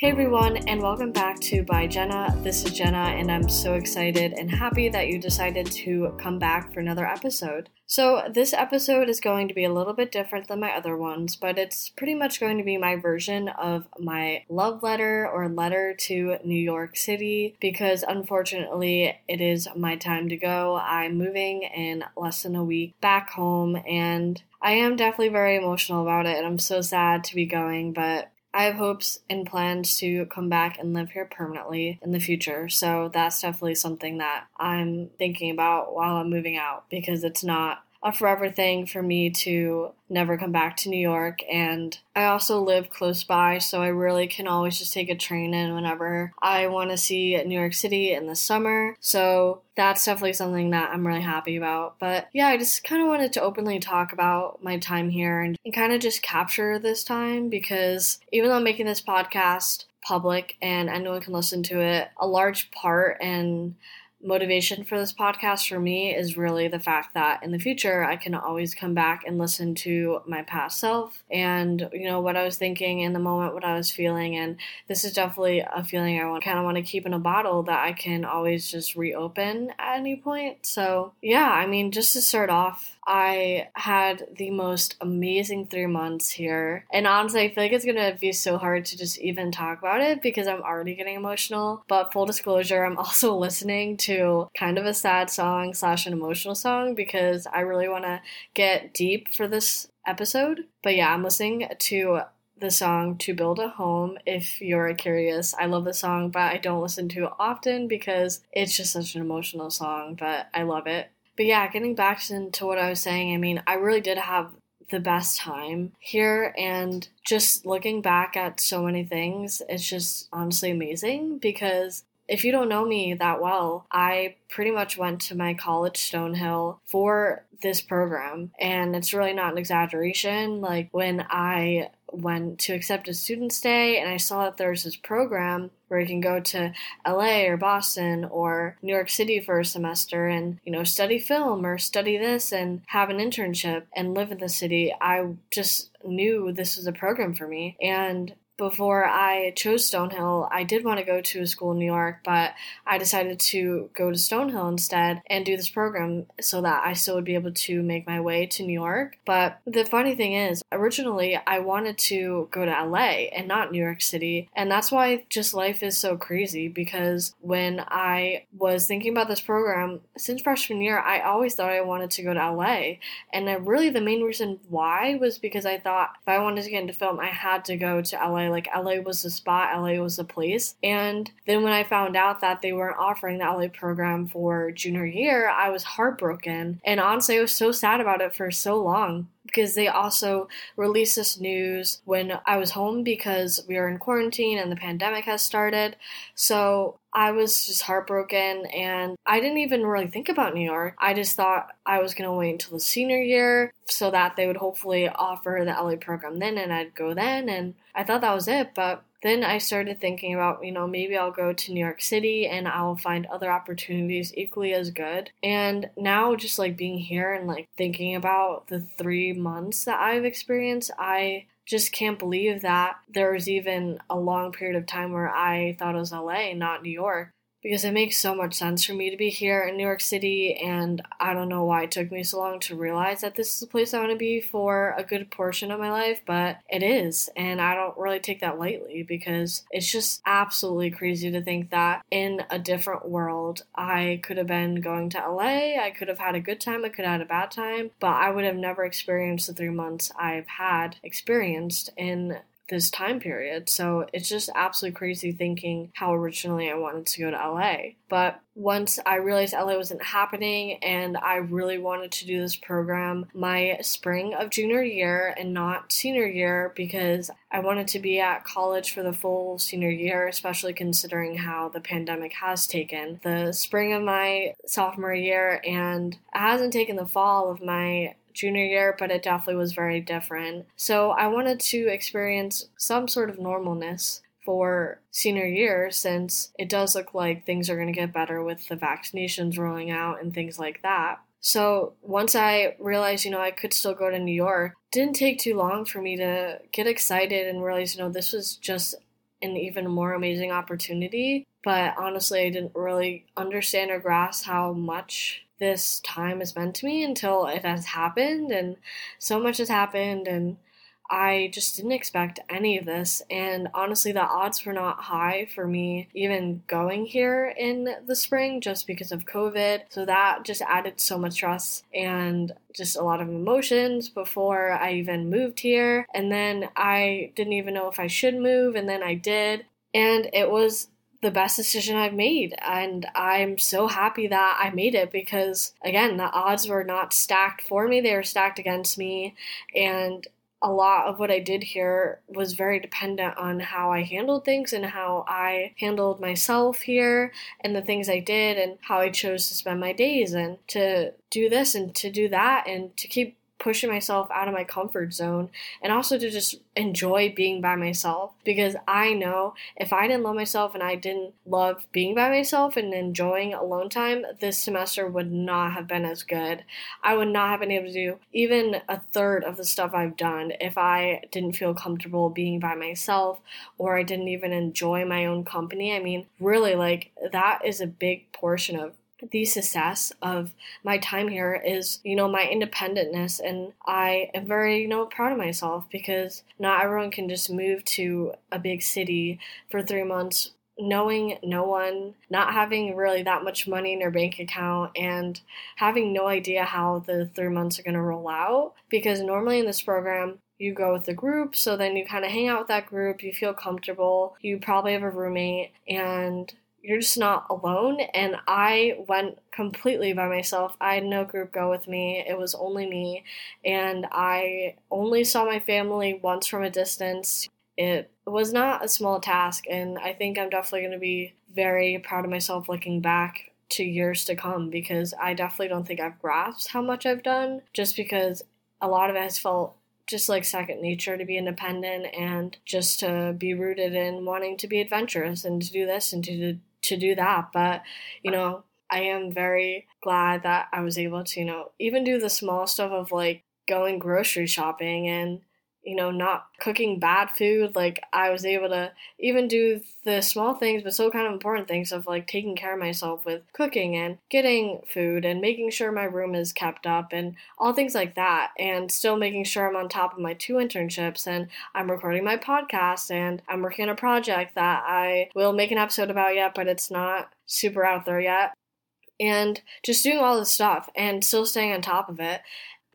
Hey everyone, and welcome back to By Jenna. This is Jenna, and I'm so excited and happy that you decided to come back for another episode. So, this episode is going to be a little bit different than my other ones, but it's pretty much going to be my version of my love letter or letter to New York City because unfortunately it is my time to go. I'm moving in less than a week back home, and I am definitely very emotional about it, and I'm so sad to be going, but I have hopes and plans to come back and live here permanently in the future. So that's definitely something that I'm thinking about while I'm moving out because it's not a forever thing for me to never come back to New York. And I also live close by, so I really can always just take a train in whenever I want to see New York City in the summer. So that's definitely something that I'm really happy about. But yeah, I just kind of wanted to openly talk about my time here and, and kind of just capture this time because even though I'm making this podcast public and anyone can listen to it, a large part and motivation for this podcast for me is really the fact that in the future I can always come back and listen to my past self and you know what I was thinking in the moment what I was feeling. And this is definitely a feeling I want kind of want to keep in a bottle that I can always just reopen at any point. So yeah I mean just to start off I had the most amazing three months here. And honestly, I feel like it's gonna be so hard to just even talk about it because I'm already getting emotional. But full disclosure, I'm also listening to kind of a sad song slash an emotional song because I really wanna get deep for this episode. But yeah, I'm listening to the song To Build a Home if you're curious. I love the song, but I don't listen to it often because it's just such an emotional song, but I love it. But yeah, getting back into what I was saying, I mean, I really did have the best time here and just looking back at so many things, it's just honestly amazing because if you don't know me that well, I pretty much went to my college Stonehill for this program and it's really not an exaggeration. Like when I went to accept a student stay and I saw that there's this program where you can go to LA or Boston or New York City for a semester and, you know, study film or study this and have an internship and live in the city. I just knew this was a program for me. And before I chose Stonehill, I did want to go to a school in New York, but I decided to go to Stonehill instead and do this program so that I still would be able to make my way to New York. But the funny thing is, originally I wanted to go to LA and not New York City, and that's why just life is so crazy because when I was thinking about this program since freshman year, I always thought I wanted to go to LA. And uh, really, the main reason why was because I thought if I wanted to get into film, I had to go to LA like LA was the spot, LA was the place. And then when I found out that they weren't offering the LA program for junior year, I was heartbroken. And honestly, I was so sad about it for so long because they also released this news when I was home because we were in quarantine and the pandemic has started. So I was just heartbroken and I didn't even really think about New York. I just thought I was going to wait until the senior year so that they would hopefully offer the LA program then and I'd go then. And I thought that was it, but then I started thinking about, you know, maybe I'll go to New York City and I'll find other opportunities equally as good. And now, just like being here and like thinking about the three months that I've experienced, I just can't believe that there was even a long period of time where I thought it was LA, not New York because it makes so much sense for me to be here in New York City, and I don't know why it took me so long to realize that this is the place I want to be for a good portion of my life, but it is, and I don't really take that lightly because it's just absolutely crazy to think that in a different world, I could have been going to LA, I could have had a good time, I could have had a bad time, but I would have never experienced the three months I've had experienced in this time period. So it's just absolutely crazy thinking how originally I wanted to go to LA. But once I realized LA wasn't happening and I really wanted to do this program my spring of junior year and not senior year because I wanted to be at college for the full senior year, especially considering how the pandemic has taken the spring of my sophomore year and it hasn't taken the fall of my junior year, but it definitely was very different. So I wanted to experience some sort of normalness for senior year since it does look like things are going to get better with the vaccinations rolling out and things like that. So once I realized, you know, I could still go to New York, didn't take too long for me to get excited and realize, you know, this was just an even more amazing opportunity. But honestly, I didn't really understand or grasp how much this time has meant to me until it has happened. And so much has happened. And I just didn't expect any of this. And honestly, the odds were not high for me even going here in the spring just because of COVID. So that just added so much stress and just a lot of emotions before I even moved here. And then I didn't even know if I should move, and then I did. And it was the best decision I've made. And I'm so happy that I made it because, again, the odds were not stacked for me, they were stacked against me. And a lot of what I did here was very dependent on how I handled things and how I handled myself here and the things I did and how I chose to spend my days and to do this and to do that and to keep pushing myself out of my comfort zone and also to just enjoy being by myself because I know if I didn't love myself and I didn't love being by myself and enjoying alone time, this semester would not have been as good. I would not have been able to do even a third of the stuff I've done if I didn't feel comfortable being by myself or I didn't even enjoy my own company. I mean, really, like, that is a big portion of the success of my time here is, you know, my independentness. And I am very, you know, proud of myself because not everyone can just move to a big city for three months knowing no one, not having really that much money in your bank account, and having no idea how the three months are going to roll out. Because normally in this program, you go with the group, so then you kind of hang out with that group, you feel comfortable, you probably have a roommate, and you're just not alone. And I went completely by myself. I had no group go with me, it was only me. And I only saw my family once from a distance. It was not a small task, and I think I'm definitely going to be very proud of myself looking back to years to come because I definitely don't think I've grasped how much I've done just because a lot of it has felt just like second nature to be independent and just to be rooted in wanting to be adventurous and to do this and to to do that. But, you know, I am very glad that I was able to, you know, even do the small stuff of like going grocery shopping and you know, not cooking bad food. Like I was able to even do the small things, but still kind of important things of like taking care of myself with cooking and getting food and making sure my room is kept up and all things like that. And still making sure I'm on top of my two internships and I'm recording my podcast and I'm working on a project that I will make an episode about yet, but it's not super out there yet. And just doing all this stuff and still staying on top of it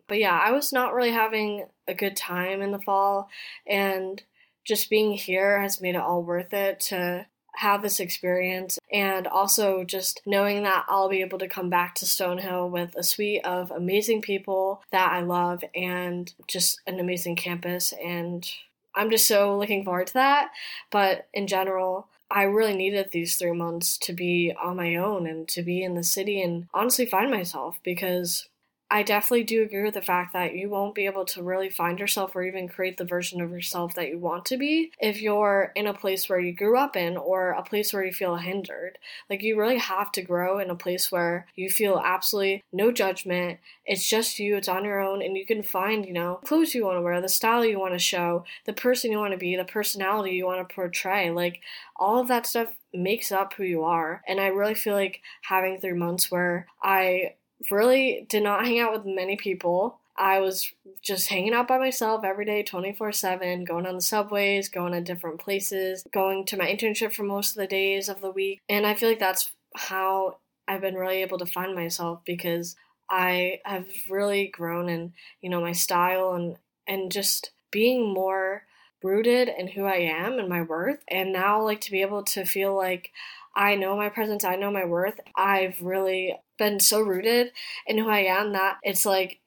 but yeah, I was not really having a good time in the fall, and just being here has made it all worth it to have this experience and also just knowing that I'll be able to come back to Stonehill with a suite of amazing people that I love and just an amazing campus and I'm just so looking forward to that. But in general I really needed these 3 months to be on my own and to be in the city and honestly find myself because I definitely do agree with the fact that you won't be able to really find yourself or even create the version of yourself that you want to be if you're in a place where you grew up in or a place where you feel hindered. Like, you really have to grow in a place where you feel absolutely no judgment. It's just you, it's on your own, and you can find, you know, clothes you want to wear, the style you want to show, the person you want to be, the personality you want to portray. Like, all of that stuff makes up who you are. And I really feel like having three months where I really did not hang out with many people. I was just hanging out by myself every day, 24 7, going on the subways, going to different places, going to my internship for most of the days of the week. And I feel like that's how I've been really able to find myself because I have really grown in, you know, my style and, and just being more rooted in who I am and my worth. And now, like, to be able to feel like I know my presence, I know my worth. I've really been so rooted in who I am that it's like.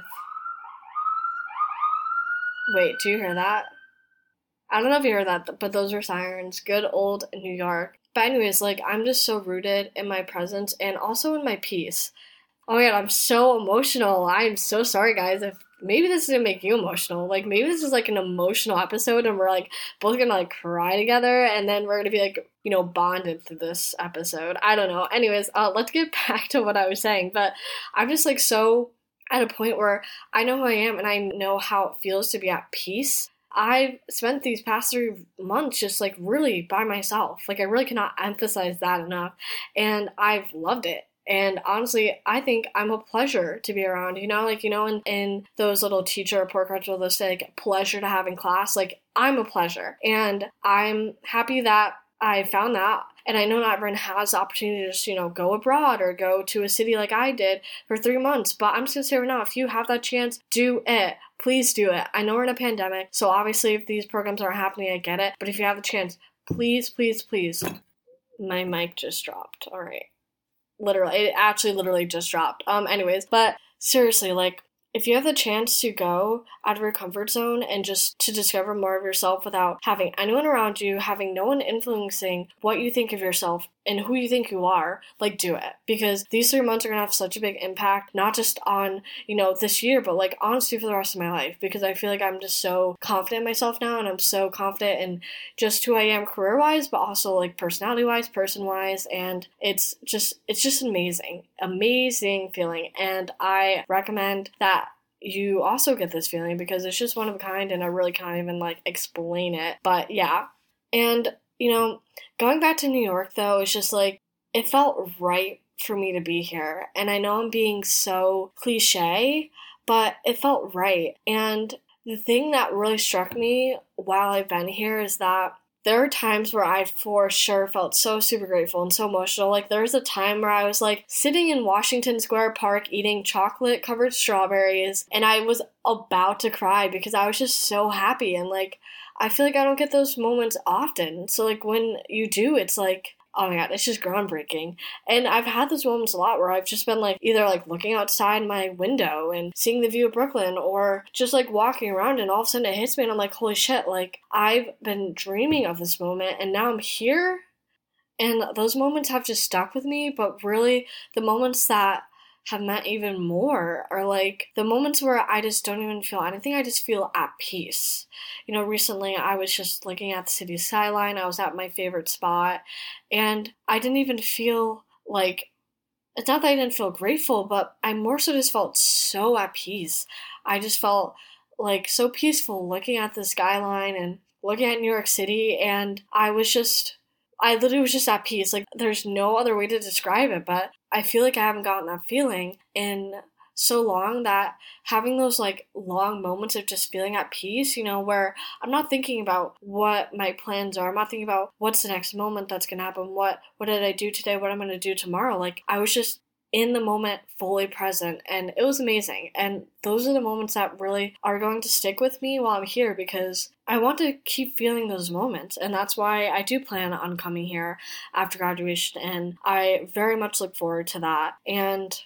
Wait, do you hear that? I don't know if you heard that, but those were sirens. Good old New York. But, anyways, like, I'm just so rooted in my presence and also in my peace. Oh my god, I'm so emotional. I'm so sorry, guys, if maybe this is gonna make you emotional. Like maybe this is like an emotional episode and we're like both gonna like cry together and then we're gonna be like, you know, bonded through this episode. I don't know. Anyways, uh, let's get back to what I was saying. But I'm just like so at a point where I know who I am and I know how it feels to be at peace I've spent these past three months just like really by myself. Like, I really cannot emphasize that enough. And I've loved it. And honestly, I think I'm a pleasure to be around. You know, like, you know, in, in those little teacher report cards where they'll say, like, pleasure to have in class, like, I'm a pleasure. And I'm happy that I found that. And I know not everyone has the opportunity to just, you know, go abroad or go to a city like I did for three months. But I'm just gonna say right now, if you have that chance, do it. Please do it. I know we're in a pandemic, so obviously if these programs aren't happening, I get it. But if you have the chance, please, please, please. My mic just dropped. All right literally it actually literally just dropped. Um anyways but seriously like if you have the chance to go out of your comfort zone and just to discover more of yourself without having anyone around you, having no one influencing what you think of yourself and who you think you are, like do it. Because these three months are gonna have such a big impact, not just on, you know, this year, but like honestly for the rest of my life. Because I feel like I'm just so confident in myself now and I'm so confident in just who I am career wise, but also like personality wise, person wise. And it's just it's just amazing. Amazing feeling. And I recommend that you also get this feeling because it's just one of a kind and I really can't even like explain it. But yeah. And you know, going back to New York though, it's just like it felt right for me to be here. And I know I'm being so cliche, but it felt right. And the thing that really struck me while I've been here is that there are times where I for sure felt so super grateful and so emotional. Like there was a time where I was like sitting in Washington Square Park eating chocolate covered strawberries and I was about to cry because I was just so happy and like I feel like I don't get those moments often. So like when you do, it's like oh my god, it's just groundbreaking. And I've had those moments a lot where I've just been like either like looking outside my window and seeing the view of Brooklyn or just like walking around and all of a sudden it hits me and I'm like, holy shit, like I've been dreaming of this moment and now I'm here. And those moments have just stuck with me, but really the moments that have meant even more are like the moments where I just don't even feel anything. I just feel at peace. You know, recently I was just looking at the city skyline. I was at my favorite spot and I didn't even feel like it's not that I didn't feel grateful, but I more so just felt so at peace. I just felt like so peaceful looking at the skyline and looking at New York City and I was just I literally was just at peace. Like, there's no other way to describe it, but I feel like I haven't gotten that feeling in so long that having those like long moments of just feeling at peace, you know, where I'm not thinking about what my plans are. I'm not thinking about what's the next moment that's gonna happen. What what did I do today? What I'm gonna do tomorrow? Like I was just in the moment, fully present, and it was amazing. And those are the moments that really are going to stick with me while I'm here because I want to keep feeling those moments. And that's why I do plan on coming here after graduation, and I very much look forward to that. And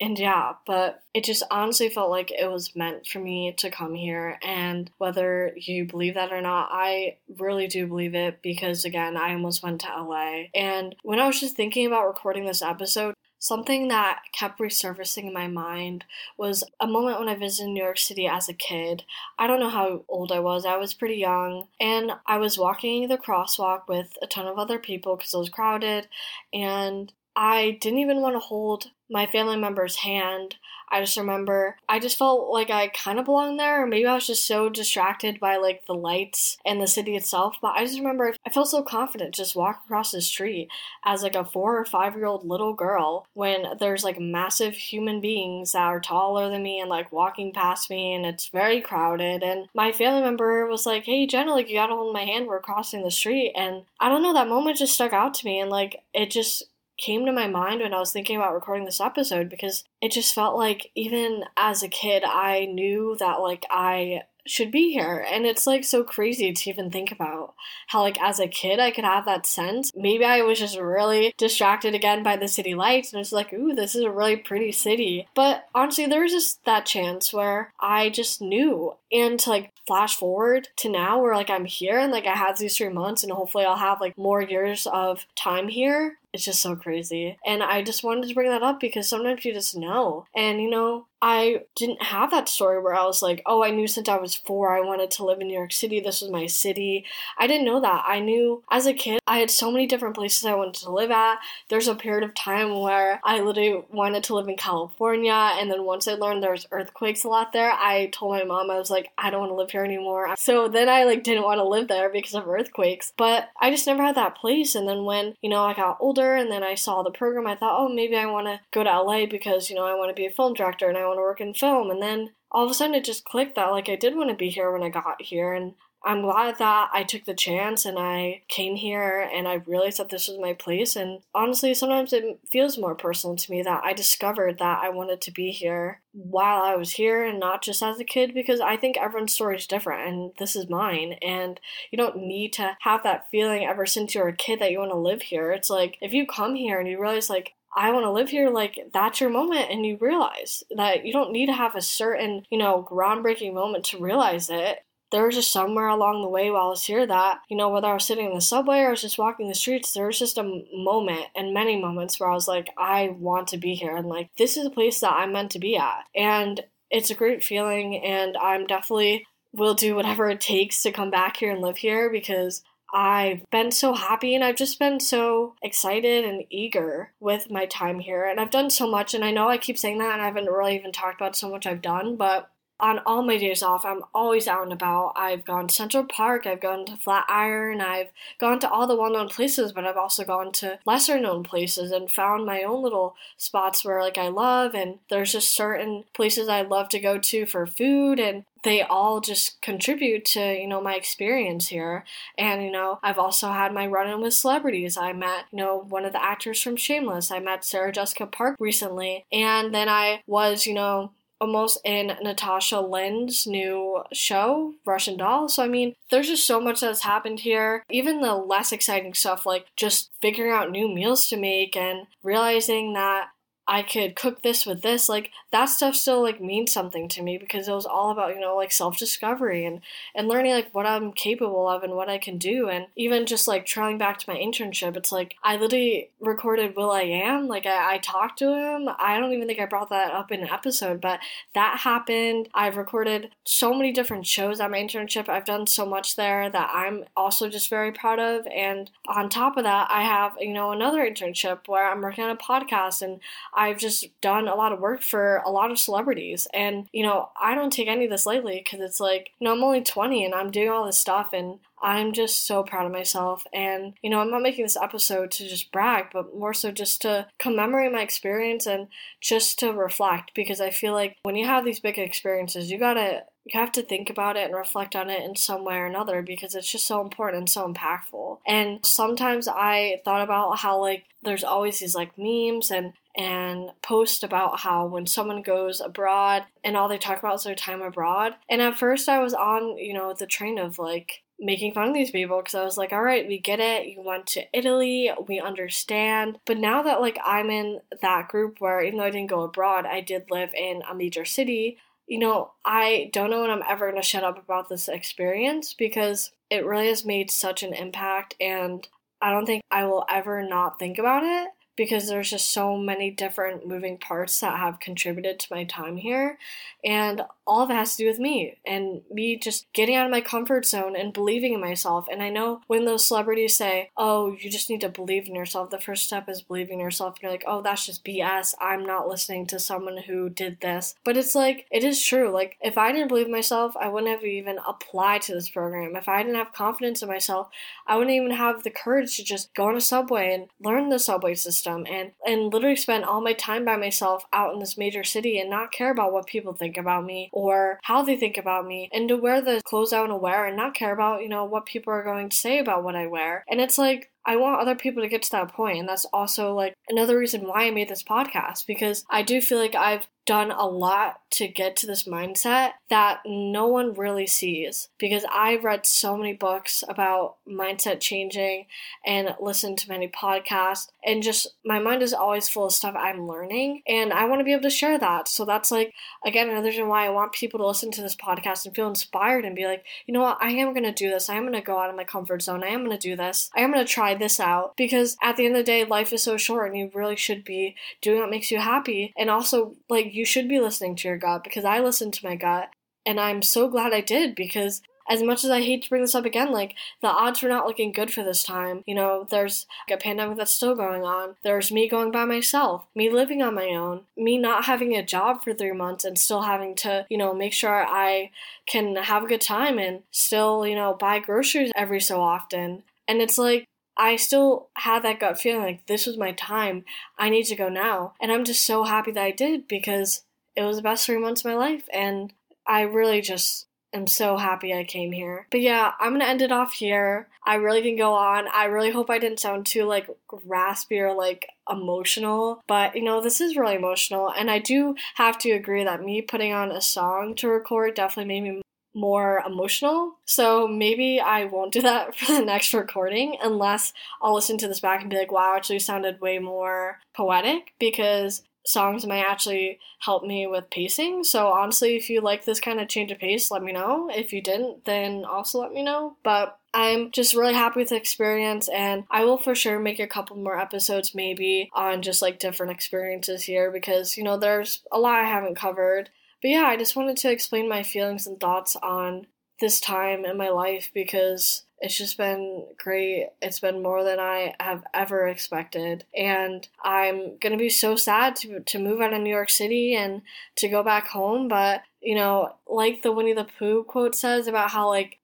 and yeah, but it just honestly felt like it was meant for me to come here. And whether you believe that or not, I really do believe it because, again, I almost went to LA. And when I was just thinking about recording this episode, Something that kept resurfacing in my mind was a moment when I visited New York City as a kid. I don't know how old I was, I was pretty young, and I was walking the crosswalk with a ton of other people because it was crowded, and I didn't even want to hold my family member's hand. I just remember I just felt like I kind of belonged there, or maybe I was just so distracted by like the lights and the city itself. But I just remember I felt so confident just walking across the street as like a four or five year old little girl when there's like massive human beings that are taller than me and like walking past me, and it's very crowded. And my family member was like, "Hey Jenna, like you gotta hold my hand. We're crossing the street." And I don't know, that moment just stuck out to me, and like it just came to my mind when I was thinking about recording this episode because it just felt like even as a kid, I knew that like I should be here. And it's like so crazy to even think about how, like, as a kid, I could have that sense. Maybe I was just really distracted again by the city lights and it's like, ooh, this is a really pretty city. But honestly, there was just that chance where I just knew. And to like flash forward to now where like I'm here and like I had these three months and hopefully I'll have like more years of time here it's just so crazy. And I just wanted to bring that up because sometimes you just know. And you know, I didn't have that story where I was like, oh, I knew since I was four I wanted to live in New York City. This was my city. I didn't know that. I knew as a kid I had so many different places I wanted to live at. There's a period of time where I literally wanted to live in California, and then once I learned there's earthquakes a lot there, I told my mom I was like, I don't want to live here anymore. So then I like didn't want to live there because of earthquakes. But I just never had that place. And then when you know I got older and then I saw the program, I thought, oh, maybe I want to go to LA because you know I want to be a film director and I want to work in film. And then all of a sudden it just clicked that like I did want to be here when I got here and I'm glad that I took the chance and I came here and I realized that this was my place. And honestly, sometimes it feels more personal to me that I discovered that I wanted to be here while I was here and not just as a kid because I think everyone's story is different and this is mine. And you don't need to have that feeling ever since you're a kid that you want to live here. It's like if you come here and you realize, like, I want to live here, like that's your moment, and you realize that you don't need to have a certain, you know, groundbreaking moment to realize it there was just somewhere along the way while I was here that, you know, whether I was sitting in the subway or I was just walking the streets, there was just a moment and many moments where I was like, I want to be here and like, this is a place that I'm meant to be at. And it's a great feeling, and I'm definitely will do whatever it takes to come back here and live here because I've been so happy and I've just been so excited and eager with my time here. And I've done so much, and I know I keep saying that, and I haven't really even talked about so much I've done, but on all my days off, I'm always out and about. I've gone to Central Park, I've gone to Flatiron, I've gone to all the well known places, but I've also gone to lesser known places and found my own little spots where like I love and there's just certain places I love to go to for food and they all just contribute to you know my experience here. And you know i've also had my run-in with celebrities. I met you know one of the actors from shameless. I met Sarah Jessica Parker recently and then i was you know almost in Natasha Lyonne's new show, Russian Doll. So, I mean, there's just so much that's happened here. Even the less exciting stuff, like just figuring out new meals to make and realizing that I could cook this with this, like that stuff still like means something to me because it was all about, you know, like self-discovery and and learning like what I'm capable of and what I can do and even just like trying back to my internship, it's like I literally recorded will.i.am, like I, I talked to him. I don't even think I brought that up in an episode, but that happened. I've recorded so many different shows at my internship. I've done so much there that I'm also just very proud of. And on top of that, I have, you know, another internship where I'm working on a podcast and I've just done a lot of work for a lot of celebrities. And, you know, I don't take any of this lightly because it's like, you know, I'm only 20 and I'm doing all this stuff and I'm just so proud of myself. And, you know, I'm not making this episode to just brag, but more so just to commemorate my experience and just to reflect because I feel like when you have these big experiences, you gotta you have to think about it and reflect on it in some way or another because it's just so important and so impactful. And sometimes I thought about how like there's always these like memes and and post about how when someone goes abroad and all they talk about is their time abroad. And at first I was on, you know, the train of like making fun of these people because I was like, all right, we get it. You went to Italy, we understand. But now that like I'm in that group where even though I didn't go abroad, I did live in a major city, you know, I don't know when I'm ever going to shut up about this experience because it really has made such an impact and I don't think I will ever not think about it because there's just so many different moving parts that have contributed to my time here. And all of it has to do with me and me just getting out of my comfort zone and believing in myself. And I know when those celebrities say, oh, you just need to believe in yourself, the first step is believing in yourself. And you're like, oh, that's just BS. I'm not listening to someone who did this. But it's like, it is true. Like, if I didn't believe in myself, I wouldn't have even applied to this program. If I didn't have confidence in myself, I wouldn't even have the courage to just go on a subway and learn the subway system system and and literally spend all my time by myself out in this major city and not care about what people think about me or how they think about me and to wear the clothes I want to wear and not care about, you know, what people are going to say about what I wear. And it's like I want other people to get to that point, and that's also like another reason why I made this podcast because I do feel like I've done a lot to get to this mindset that no one really sees because I've read so many books about mindset changing and listened to many podcasts and just my mind is always full of stuff I'm learning and I want to be able to share that. So that's like again another reason why I want people to listen to this podcast and feel inspired and be like, you know what, I am going to do this. I am going to go out of my comfort zone. I am going to do this. I am going to try this out because at the end of the day life is so short and you really should be doing what makes you happy and also like you should be listening to your gut because I listened to my gut and I'm so glad I did because as much as I hate to bring this up again, like the odds were not looking good for this time. You know, there's a pandemic that's still going on. There's me going by myself, me living on my own, me not having a job for three months and still having to, you know, make sure I can have a good time and still, you know, buy groceries every so often. And it's like, I still had that gut feeling like this was my time. I need to go now. And I'm just so happy that I did because it was the best three months of my life. And I really just am so happy I came here. But yeah, I'm gonna end it off here. I really can go on. I really hope I didn't sound too like raspy or like emotional, but you know, this is really emotional. And I do have to agree that me putting on a song to record definitely made me more emotional. So maybe I won't do that for the next recording unless I'll listen to this back and be like, wow, actually sounded way more poetic because songs might actually help me with pacing. So honestly, if you like this kind of change of pace, let me know. If you didn't, then also let me know. But I'm just really happy with the experience and I will for sure make a couple more episodes maybe on just like different experiences here because you know there's a lot I haven't covered. But yeah, I just wanted to explain my feelings and thoughts on this time in my life because it's just been great. It's been more than I have ever expected. And I'm going to be so sad to, to move out of New York City and to go back home. But, you know, like the Winnie the Pooh quote says about how, like,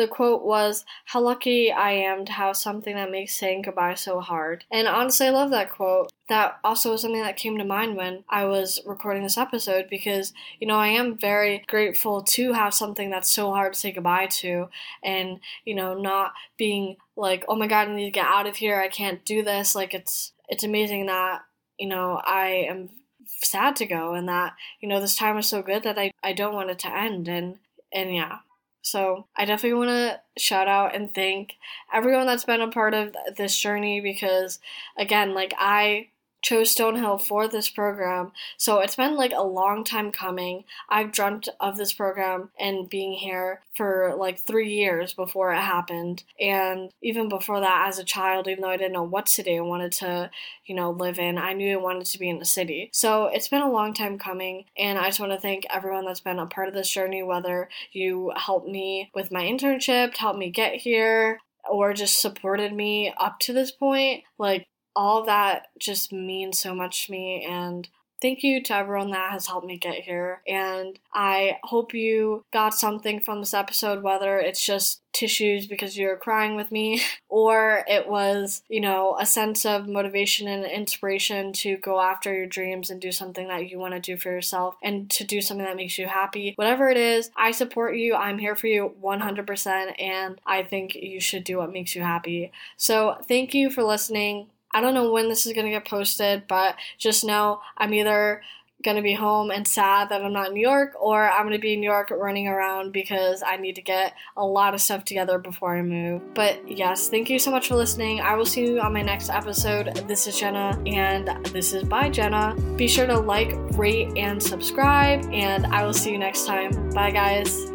the quote was, How lucky I am to have something that makes saying goodbye so hard. And honestly, I love that quote. That also was something that came to mind when I was recording this episode because, you know, I am very grateful to have something that's so hard to say goodbye to and, you know, not being like, oh my god, I need to get out of here, I can't do this. Like, it's, it's amazing that, you know, I am sad to go and that, you know, this time was so good that I, I don't want it to end. And, and yeah, so I definitely want to shout out and thank everyone that's been a part of this journey because, again, like I chose Stonehill for this program. So it's been like a long time coming. I've dreamt of this program and being here for like three years before it happened. And even before that, as a child, even though I didn't know what city I wanted to, you know, live in, I knew I wanted to be in the city. So it's been a long time coming. And I just want to thank everyone that's been a part of this journey, whether you helped me with my internship, helped me get here, or just supported me up to this point. Like, all that just means so much to me and thank you to everyone that has helped me get here. And I hope you got something from this episode, whether it's just tissues because you're crying with me, or it was, you know, a sense of motivation and inspiration to go after your dreams and do something that you want to do for yourself and to do something that makes you happy. Whatever it is, I support you. I'm here for you 100%, and I think you should do what makes you happy. So, thank you for listening. I don't know when this is going to get posted, but just know I'm either going to be home and sad that I'm not in New York, or I'm going to be in New York running around because I need to get a lot of stuff together before I move. But yes, thank you so much for listening. I will see you on my next episode. This is Jenna, and this is by Jenna. Be sure to like, rate, and subscribe, and I will see you next time. Bye, guys.